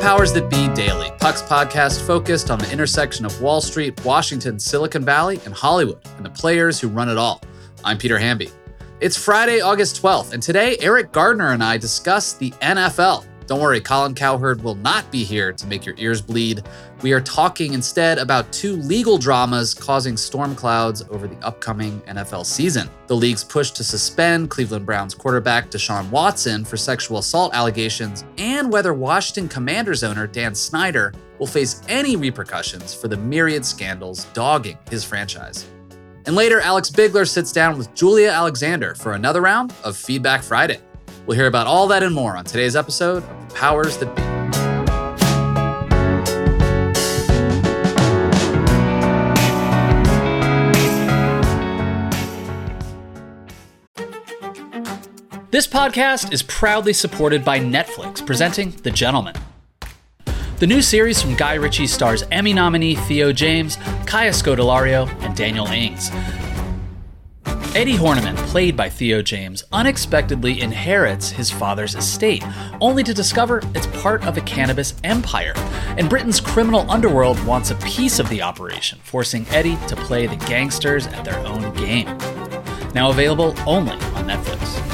Powers That Be Daily, Puck's podcast focused on the intersection of Wall Street, Washington, Silicon Valley, and Hollywood, and the players who run it all. I'm Peter Hamby. It's Friday, August 12th, and today Eriq Gardner and I discuss the NFL. Don't worry, Colin Cowherd will not be here to make your ears bleed. We are talking instead about two legal dramas causing storm clouds over the upcoming NFL season. The league's push to suspend Cleveland Browns quarterback Deshaun Watson for sexual assault allegations, and whether Washington Commanders owner Dan Snyder will face any repercussions for the myriad scandals dogging his franchise. And later, Alex Bigler sits down with Julia Alexander for another round of Feedback Friday. We'll hear about all that and more on today's episode Powers That Be. This podcast is proudly supported by Netflix, presenting The Gentlemen. The new series from Guy Ritchie stars Emmy nominee Theo James, Kaya Scodelario, and Daniel Ings. Eddie Horniman, played by Theo James, unexpectedly inherits his father's estate, only to discover it's part of a cannabis empire. And Britain's criminal underworld wants a piece of the operation, forcing Eddie to play the gangsters at their own game. Now available only on Netflix.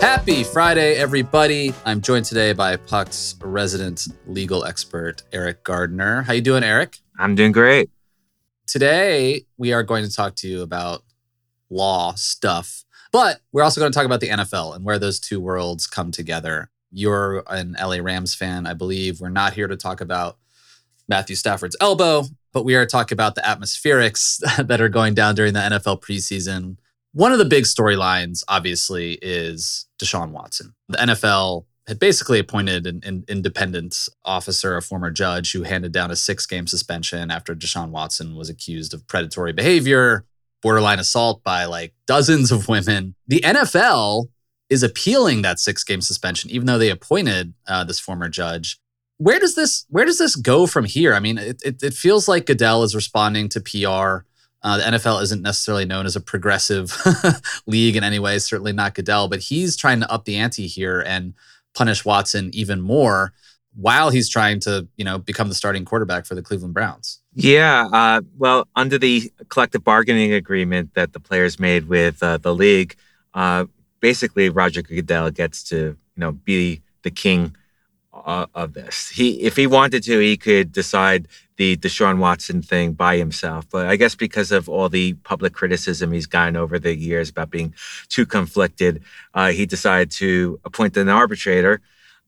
Happy Friday, everybody. I'm joined today by Puck's resident legal expert, Eriq Gardner. How you doing, Eriq? I'm doing great. Today, we are going to talk to you about law stuff, but we're also going to talk about the NFL and where those two worlds come together. You're an LA Rams fan, I believe. We're not here to talk about Matthew Stafford's elbow, but we are talking about the atmospherics that are going down during the NFL preseason one of the big storylines, obviously, is Deshaun Watson. The NFL had basically appointed an, an, independent officer, a former judge, who handed down a six game suspension after Deshaun Watson was accused of predatory behavior, borderline assault by like dozens of women. The NFL is appealing that six game suspension, even though they appointed uh, this former judge. Where does this where does this go from here? I mean, it, it, it feels like Goodell is responding to PR uh, the NFL isn't necessarily known as a progressive league in any way, certainly not Goodell, but he's trying to up the ante here and punish Watson even more while he's trying to, you know, become the starting quarterback for the Cleveland Browns. Yeah, uh, well, under the collective bargaining agreement that the players made with uh, the league, uh, basically Roger Goodell gets to, you know, be the king uh, of this. He, if he wanted to, he could decide the Deshaun Watson thing by himself. But I guess because of all the public criticism he's gotten over the years about being too conflicted, uh, he decided to appoint an arbitrator.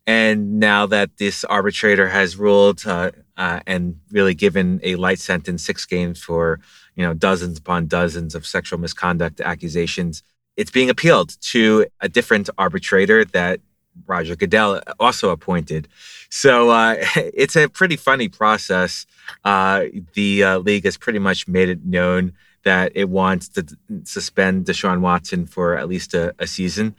And now that this arbitrator has ruled uh, uh, and really given a light sentence, six games for you know dozens upon dozens of sexual misconduct accusations, it's being appealed to a different arbitrator that Roger Goodell also appointed. So uh, it's a pretty funny process. Uh, the uh, league has pretty much made it known that it wants to suspend Deshaun Watson for at least a, a season,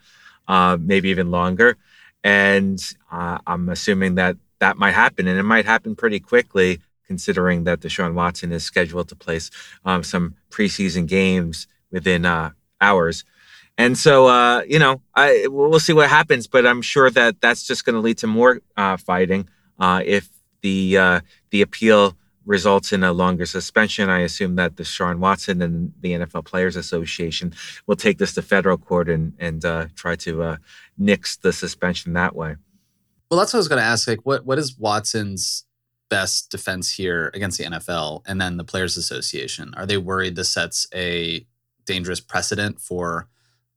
uh, maybe even longer. And uh, I'm assuming that that might happen, and it might happen pretty quickly, considering that Deshaun Watson is scheduled to place um, some preseason games within uh, hours. And so, uh, you know, I we'll see what happens, but I'm sure that that's just going to lead to more uh, fighting uh, if the uh, the appeal results in a longer suspension. I assume that the Deshaun Watson and the NFL Players Association will take this to federal court and and uh, try to uh, nix the suspension that way. Well, that's what I was going to ask. Like, what what is Watson's best defense here against the NFL and then the Players Association? Are they worried this sets a dangerous precedent for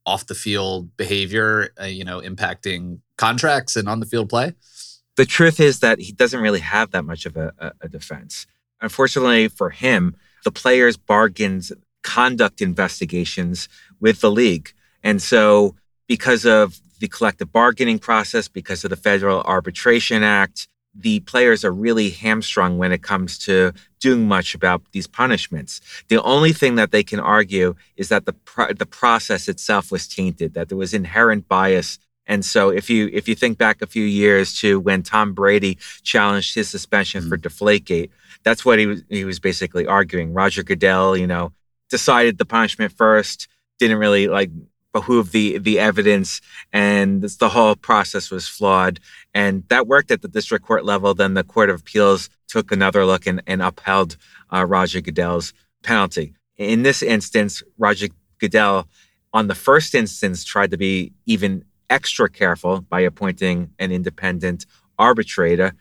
off the field behavior, uh, you know, impacting contracts and on the field play? The truth is that he doesn't really have that much of a, a defense. Unfortunately for him, the players bargained conduct investigations with the league. And so, because of the collective bargaining process, because of the Federal Arbitration Act, the players are really hamstrung when it comes to doing much about these punishments. The only thing that they can argue is that the the process itself was tainted, that there was inherent bias And so if you if you think back a few years to when Tom Brady challenged his suspension mm-hmm. for Deflategate, that's what he was he was basically arguing. Roger Goodell, you know, decided the punishment first, didn't really like behoove the the evidence, and the whole process was flawed. And that worked at the district court level. Then the Court of Appeals took another look and, and upheld uh, Roger Goodell's penalty. In this instance, Roger Goodell, on the first instance, tried to be even extra careful by appointing an independent arbitrator.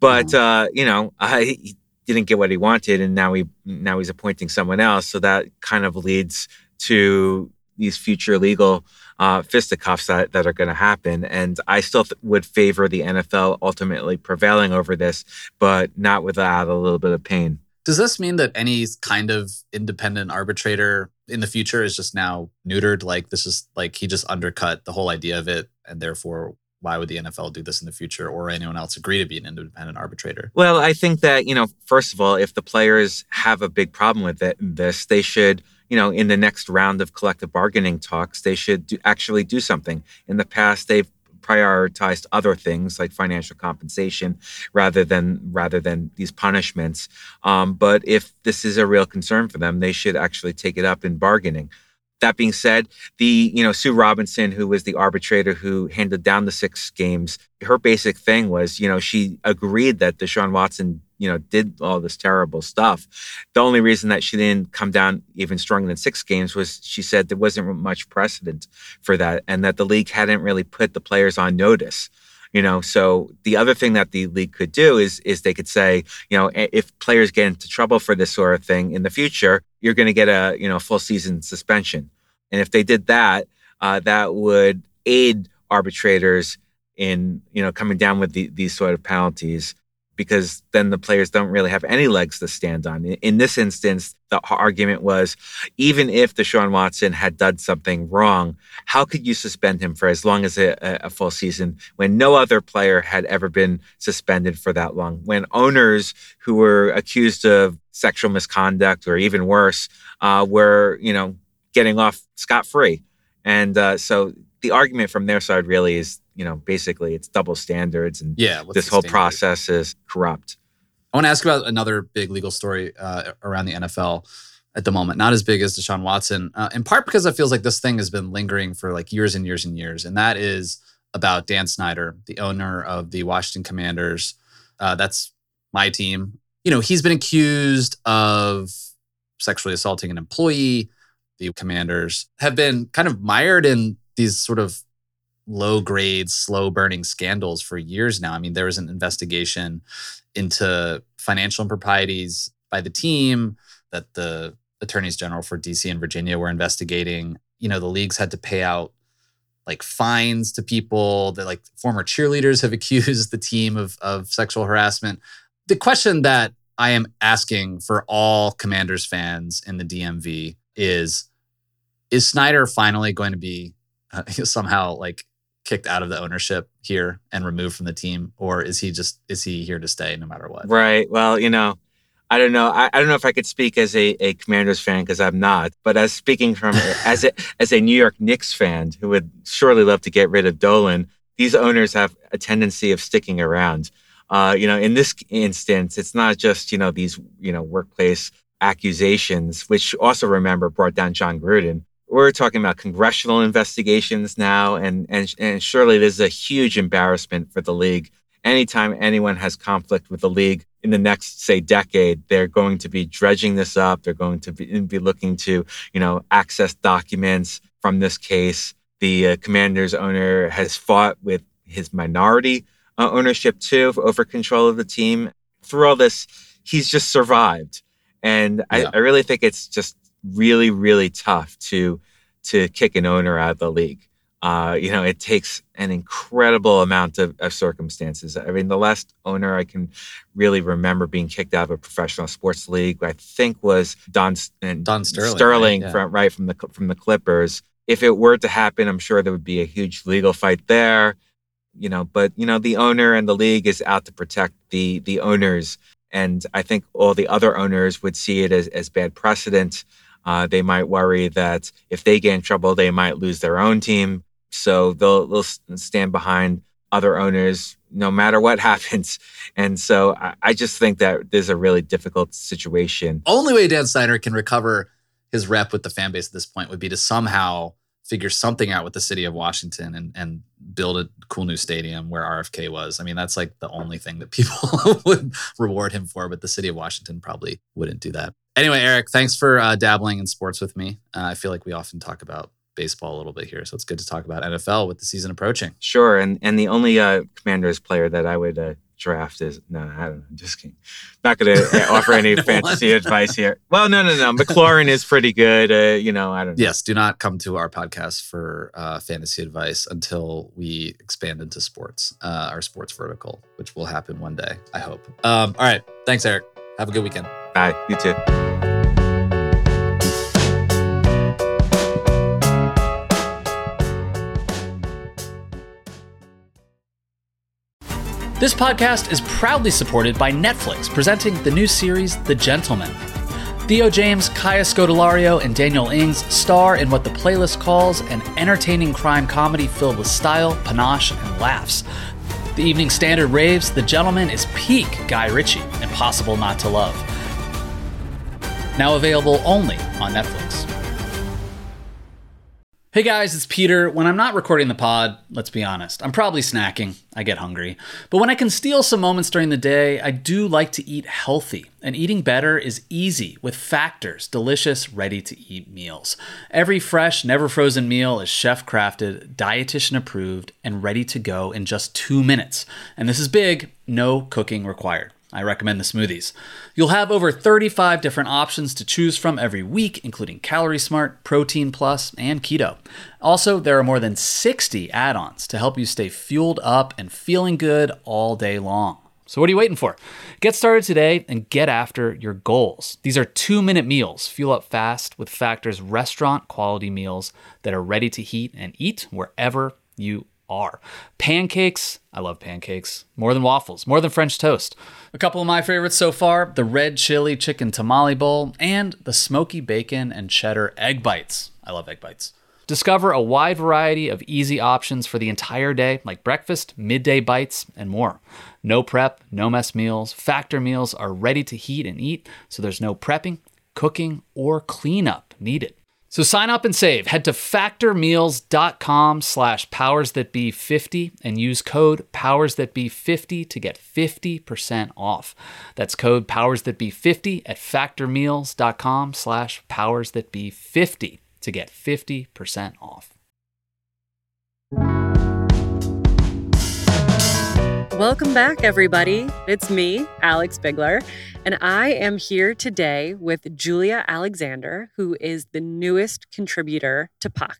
But mm-hmm. uh, you know, I didn't get what he wanted, and now he now he's appointing someone else. So that kind of leads to these future legal uh, fisticuffs that, that are going to happen. And I still th- would favor the NFL ultimately prevailing over this, but not without a little bit of pain. Does this mean that any kind of independent arbitrator in the future is just now neutered? Like this is like he just undercut the whole idea of it, and therefore, why would the NFL do this in the future or anyone else agree to be an independent arbitrator? Well, I think that you know, first of all, if the players have a big problem with it, this they should you know, in the next round of collective bargaining talks, they should do, actually do something. In the past, they've prioritized other things like financial compensation rather than rather than these punishments. Um, but if this is a real concern for them, they should actually take it up in bargaining. That being said, the you know Sue Robinson, who was the arbitrator who handed down the six games, her basic thing was you know she agreed that Deshaun Watson you know did all this terrible stuff. The only reason that she didn't come down even stronger than six games was she said there wasn't much precedent for that, and that the league hadn't really put the players on notice you know so the other thing that the league could do is is they could say you know if players get into trouble for this sort of thing in the future you're going to get a you know full season suspension. And if they did that uh, that would aid arbitrators in you know coming down with the, these sort of penalties because then the players don't really have any legs to stand on. In this instance, the argument was even if Deshaun Watson had done something wrong, how could you suspend him for as long as a, a, full season when no other player had ever been suspended for that long? When owners who were accused of sexual misconduct or even worse uh, were, you know, getting off scot free. And uh, so the argument from their side really is you know, basically it's double standards and yeah, this whole standard? process is corrupt. I want to ask about another big legal story uh, around the NFL at the moment. Not as big as Deshaun Watson, uh, in part because it feels like this thing has been lingering for like years and years and years, and that is about Dan Snyder, the owner of the Washington Commanders. Uh, that's my team. You know, he's been accused of sexually assaulting an employee. The Commanders have been kind of mired in these sort of low grade, slow burning scandals for years now. I mean, there was an investigation into financial improprieties by the team that the attorneys general for DC and Virginia were investigating. You know, the leagues had to pay out like fines to people that like former cheerleaders have accused the team of, of sexual harassment. The question that I am asking for all Commanders fans in the DMV is Is Snyder finally going to be uh, somehow like kicked out of the ownership here and removed from the team, or is he just is he here to stay no matter what? Right. Well, you know, I don't know. I, I don't know if I could speak as a, a Commanders fan because I'm not, but as speaking from as a as a New York Knicks fan who would surely love to get rid of Dolan, these owners have a tendency of sticking around. Uh, you know, in this instance, it's not just you know these you know workplace accusations, which also remember brought down Jon Gruden we're talking about congressional investigations now, and, and, and surely this is a huge embarrassment for the league. Anytime anyone has conflict with the league in the next, say, decade, they're going to be dredging this up. They're going to be, be looking to, you know, access documents from this case. The uh, commander's owner has fought with his minority uh, ownership too over control of the team. Through all this, he's just survived. And yeah. I, I really think it's just really, really tough to to kick an owner out of the league. Uh, you know, it takes an incredible amount of, of, circumstances. I mean, the last owner I can really remember being kicked out of a professional sports league, I think, was Don Don Sterling, Sterling right? Yeah. From, right from the from the Clippers. If it were to happen, I'm sure there would be a huge legal fight there. You know, but you know, the owner and the league is out to protect the the owners and I think all the other owners would see it as, as bad precedent. Uh, they might worry that if they get in trouble, they might lose their own team. So they'll they'll stand behind other owners no matter what happens. And so I, I just think that there's a really difficult situation. Only way Dan Snyder can recover his rep with the fan base at this point would be to somehow figure something out with the city of Washington and, and build a cool new stadium where RFK was. I mean, that's like the only thing that people would reward him for, but the city of Washington probably wouldn't do that. Anyway, Eriq, thanks for uh, dabbling in sports with me. Uh, I feel like we often talk about baseball a little bit here, so it's good to talk about NFL with the season approaching. Sure, and and the only uh, Commanders player that I would uh, draft is no, I don't know. I'm just kidding. Not going to offer any fantasy advice here. Well, no, no, no. McLaurin is pretty good. Uh, you know, I don't know. Yes, do not come to our podcast for uh, fantasy advice until we expand into sports, uh, our sports vertical, which will happen one day. I hope. Um, all right. Thanks, Eriq. Have a good weekend. Bye. You too. This podcast is proudly supported by Netflix, presenting the new series The Gentlemen. Theo James, Kaya Scodelario, and Daniel Ings star in what the playlist calls an entertaining crime comedy filled with style, panache, and laughs. The Evening Standard raves The Gentlemen is peak Guy Ritchie, impossible not to love. Now available only on Netflix. Hey guys, it's Peter. When I'm not recording the pod, let's be honest, I'm probably snacking. I get hungry. But when I can steal some moments during the day, I do like to eat healthy. And eating better is easy with Factor's delicious, ready to eat meals. Every fresh, never frozen meal is chef crafted, dietitian approved, and ready to go in just two minutes. And this is big no cooking required. I recommend the smoothies. You'll have over 35 different options to choose from every week, including Calorie Smart, Protein Plus, and Keto. Also, there are more than 60 add ons to help you stay fueled up and feeling good all day long. So, what are you waiting for? Get started today and get after your goals. These are two minute meals. Fuel up fast with Factor's restaurant quality meals that are ready to heat and eat wherever you are. Pancakes, I love pancakes, more than waffles, more than French toast. A couple of my favorites so far the red chili chicken tamale bowl and the smoky bacon and cheddar egg bites. I love egg bites. Discover a wide variety of easy options for the entire day, like breakfast, midday bites, and more. No prep, no mess meals. Factor meals are ready to heat and eat, so there's no prepping, cooking, or cleanup needed. So sign up and save. Head to factormeals.com slash powers that be 50 and use code powers that be 50 to get 50% off. That's code powers that be 50 at factormeals.com slash powers that be 50 to get 50% off. Welcome back, everybody. It's me, Alex Bigler, and I am here today with Julia Alexander, who is the newest contributor to Puck.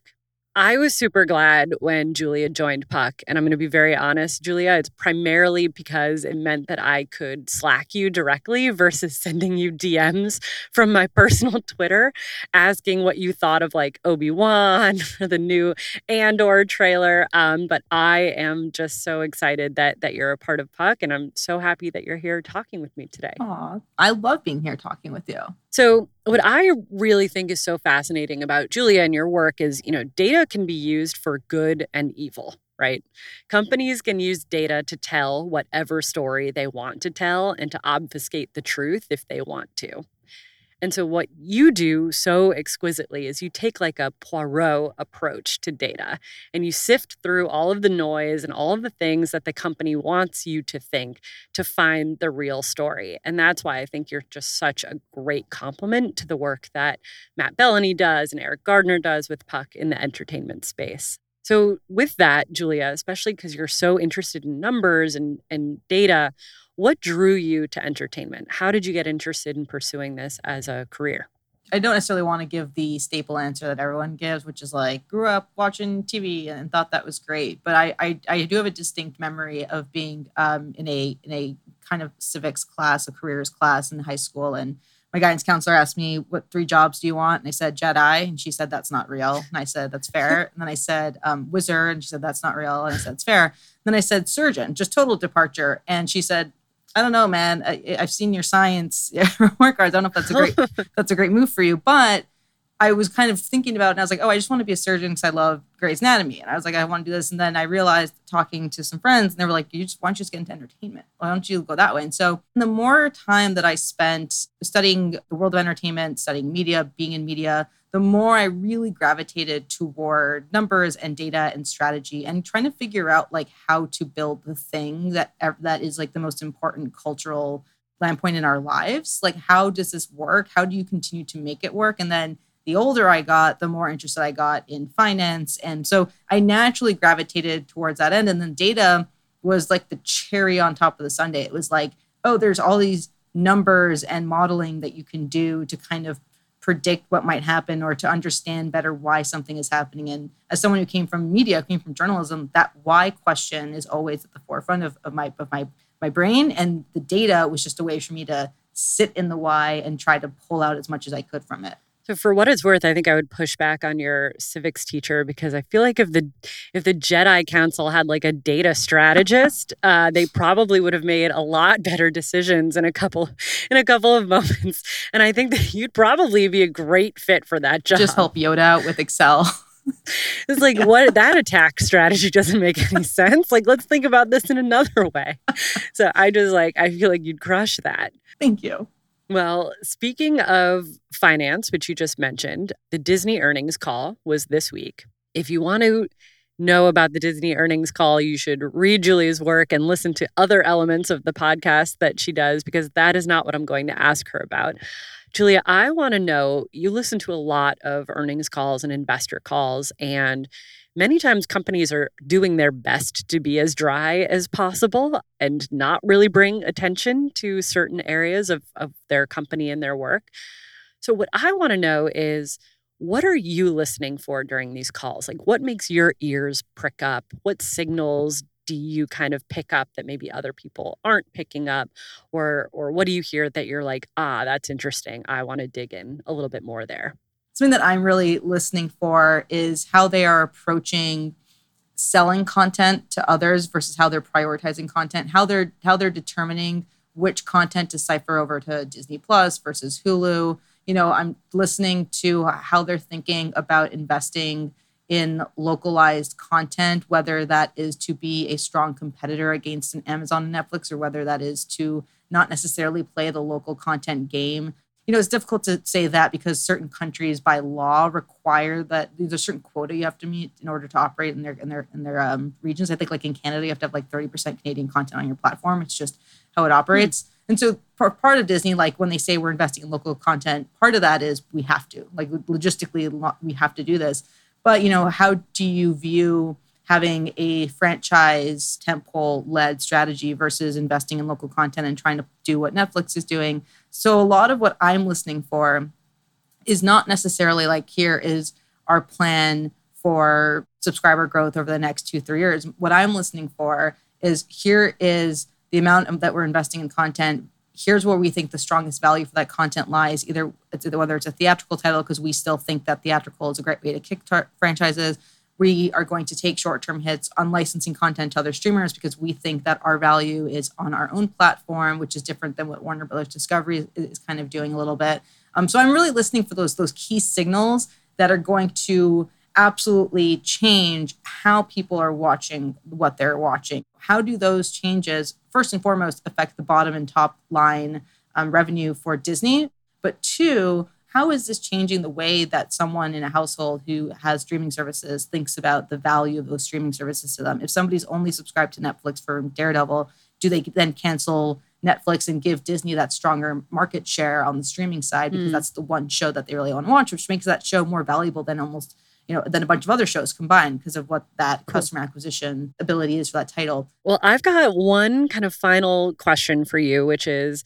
I was super glad when Julia joined Puck. And I'm going to be very honest, Julia, it's primarily because it meant that I could Slack you directly versus sending you DMs from my personal Twitter asking what you thought of like Obi-Wan or the new Andor trailer. Um, but I am just so excited that that you're a part of Puck. And I'm so happy that you're here talking with me today. Aw, I love being here talking with you. So, what I really think is so fascinating about Julia and your work is, you know, data can be used for good and evil, right? Companies can use data to tell whatever story they want to tell and to obfuscate the truth if they want to. And so, what you do so exquisitely is you take like a Poirot approach to data and you sift through all of the noise and all of the things that the company wants you to think to find the real story. And that's why I think you're just such a great complement to the work that Matt Belloni does and Eriq Gardner does with Puck in the entertainment space. So, with that, Julia, especially because you're so interested in numbers and, and data, what drew you to entertainment? How did you get interested in pursuing this as a career? I don't necessarily want to give the staple answer that everyone gives, which is like grew up watching TV and thought that was great. But I I, I do have a distinct memory of being um, in a in a kind of civics class, a careers class in high school, and my guidance counselor asked me, "What three jobs do you want?" And I said Jedi, and she said that's not real. And I said that's fair. and then I said um, wizard, and she said that's not real. And I said it's fair. And then I said surgeon, just total departure. And she said I don't know, man. I, have seen your science report cards. I don't know if that's a great that's a great move for you, but I was kind of thinking about it and I was like, oh, I just want to be a surgeon because I love Grey's Anatomy. And I was like, I want to do this. And then I realized talking to some friends and they were like, you just, why don't you just get into entertainment? Why don't you go that way? And so the more time that I spent studying the world of entertainment, studying media, being in media, the more I really gravitated toward numbers and data and strategy and trying to figure out like how to build the thing that that is like the most important cultural point in our lives. Like how does this work? How do you continue to make it work? And then the older I got, the more interested I got in finance. And so I naturally gravitated towards that end. And then data was like the cherry on top of the sundae. It was like, oh, there's all these numbers and modeling that you can do to kind of predict what might happen or to understand better why something is happening. And as someone who came from media, came from journalism, that why question is always at the forefront of, of my of my my brain. And the data was just a way for me to sit in the why and try to pull out as much as I could from it. So for what it's worth, I think I would push back on your civics teacher because I feel like if the if the Jedi Council had like a data strategist, uh, they probably would have made a lot better decisions in a couple in a couple of moments. And I think that you'd probably be a great fit for that job. Just help Yoda out with Excel. it's like what that attack strategy doesn't make any sense. Like let's think about this in another way. So I just like I feel like you'd crush that. Thank you. Well, speaking of finance, which you just mentioned, the Disney earnings call was this week. If you want to know about the Disney earnings call, you should read Julia's work and listen to other elements of the podcast that she does, because that is not what I'm going to ask her about. Julia, I want to know you listen to a lot of earnings calls and investor calls, and many times companies are doing their best to be as dry as possible and not really bring attention to certain areas of, of their company and their work. So, what I want to know is what are you listening for during these calls? Like, what makes your ears prick up? What signals do you kind of pick up that maybe other people aren't picking up or or what do you hear that you're like ah that's interesting i want to dig in a little bit more there something that I'm really listening for is how they are approaching selling content to others versus how they're prioritizing content, how they're how they're determining which content to cipher over to Disney Plus versus Hulu. You know, I'm listening to how they're thinking about investing in localized content, whether that is to be a strong competitor against an Amazon and Netflix, or whether that is to not necessarily play the local content game you know, it's difficult to say that because certain countries by law require that there's a certain quota you have to meet in order to operate in their in their in their um, regions. I think like in Canada, you have to have like 30% Canadian content on your platform. It's just how it operates. Mm-hmm. And so part of Disney, like when they say we're investing in local content, part of that is we have to, like logistically, we have to do this. But you know, how do you view having a franchise temple led strategy versus investing in local content and trying to do what Netflix is doing. So a lot of what I'm listening for is not necessarily like here is our plan for subscriber growth over the next two, three years. What I'm listening for is here is the amount that we're investing in content. Here's where we think the strongest value for that content lies, either whether it's a theatrical title, because we still think that theatrical is a great way to kickstart franchises, we are going to take short term hits on licensing content to other streamers because we think that our value is on our own platform, which is different than what Warner Brothers Discovery is, kind of doing a little bit. Um, so I'm really listening for those those key signals that are going to absolutely change how people are watching what they're watching. How do those changes, first and foremost, affect the bottom and top line um, revenue for Disney? But two, how is this changing the way that someone in a household who has streaming services thinks about the value of those streaming services to them? If somebody's only subscribed to Netflix for Daredevil, do they then cancel Netflix and give Disney that stronger market share on the streaming side because mm. that's the one show that they really want to watch, which makes that show more valuable than almost you know than a bunch of other shows combined because of what that cool. customer acquisition ability is for that title. Well, I've got one kind of final question for you, which is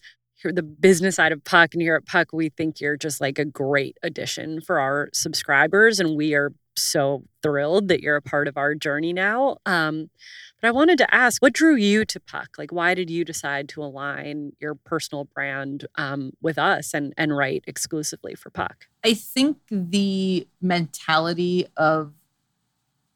the business side of Puck and here at Puck, we think you're just like a great addition for our subscribers, and we are so thrilled that you're a part of our journey now. Um, but I wanted to ask, what drew you to Puck? Like, why did you decide to align your personal brand um, with us and and write exclusively for Puck? I think the mentality of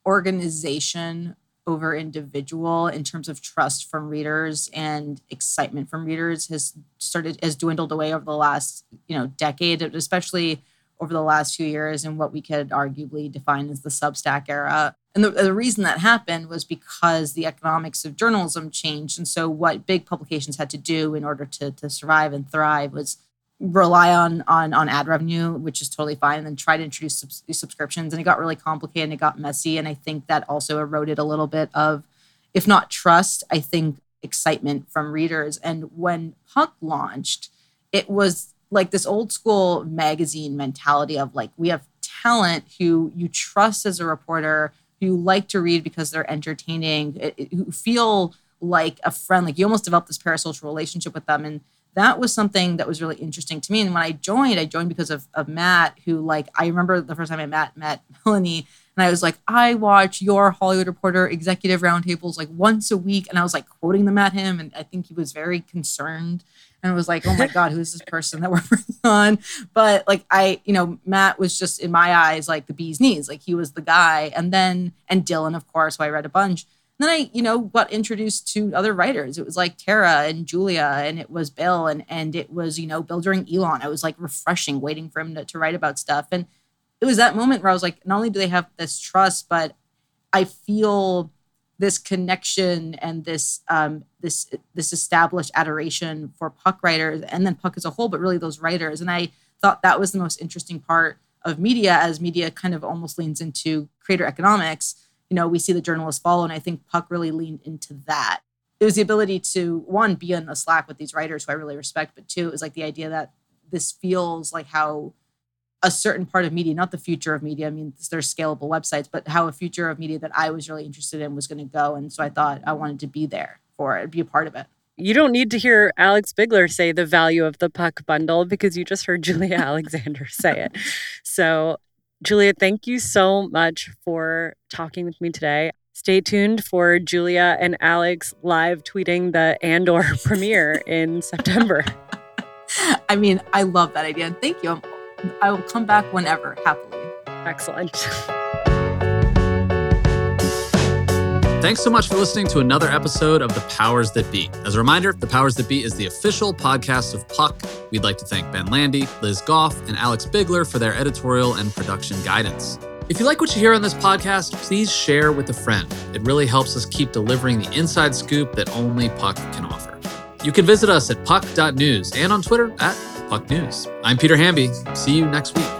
organization over individual in terms of trust from readers and excitement from readers has started has dwindled away over the last you know decade especially over the last few years in what we could arguably define as the Substack era. And the, the reason that happened was because the economics of journalism changed. And so, what big publications had to do in order to, to survive and thrive was rely on, on, on ad revenue, which is totally fine, and then try to introduce subs- subscriptions. And it got really complicated and it got messy. And I think that also eroded a little bit of, if not trust, I think excitement from readers. And when Puck launched, it was like this old school magazine mentality of like, we have talent who you trust as a reporter who you like to read because they're entertaining, eh, eh, who feel like a friend, like you almost develop this parasocial relationship with them. And that was something that was really interesting to me. And when I joined, I joined because of, of Matt, who like I remember the first time I met met Belloni, and I was like, I watch your Hollywood Reporter executive roundtables like once a week, and I was like quoting them at him, and I think he was very concerned and was like, oh my god, who's this person that we're bringing on? But like I, you know, Matt was just in my eyes like the bee's knees, like he was the guy, and then and Dylan, of course, who I read a bunch then I, you know, got introduced to other writers. It was like Tara and Julia, and it was Bill, and and it was, you know, Bill during Elon. I was like refreshing, waiting for him to, to write about stuff. And it was that moment where I was like, not only do they have this trust, but I feel this connection and this um, this this established adoration for Puck writers, and then Puck as a whole, but really those writers. And I thought that was the most interesting part of media, as media kind of almost leans into creator economics you know, we see the journalists follow. And I think Puck really leaned into that. It was the ability to, one, be in a Slack with these writers who I really respect, but two, it was like the idea that this feels like how a certain part of media, not the future of media, I mean, there's scalable websites, but how a future of media that I was really interested in was going to go. And so I thought I wanted to be there for it, be a part of it. You don't need to hear Alex Bigler say the value of the puck bundle because you just heard Julia Alexander say it. So Julia, thank you so much for talking with me today. Stay tuned for Julia and Alex live tweeting the Andor premiere in September. I mean, I love that idea. Thank you. I will come back whenever, happily. Excellent. Thanks so much for listening to another episode of The Powers That Be. As a reminder, The Powers That Be is the official podcast of Puck. We'd like to thank Ben Landy, Liz Goff, and Alex Bigler for their editorial and production guidance. If you like what you hear on this podcast, please share with a friend. It really helps us keep delivering the inside scoop that only Puck can offer. You can visit us at puck.news and on Twitter at pucknews. I'm Peter Hamby. See you next week.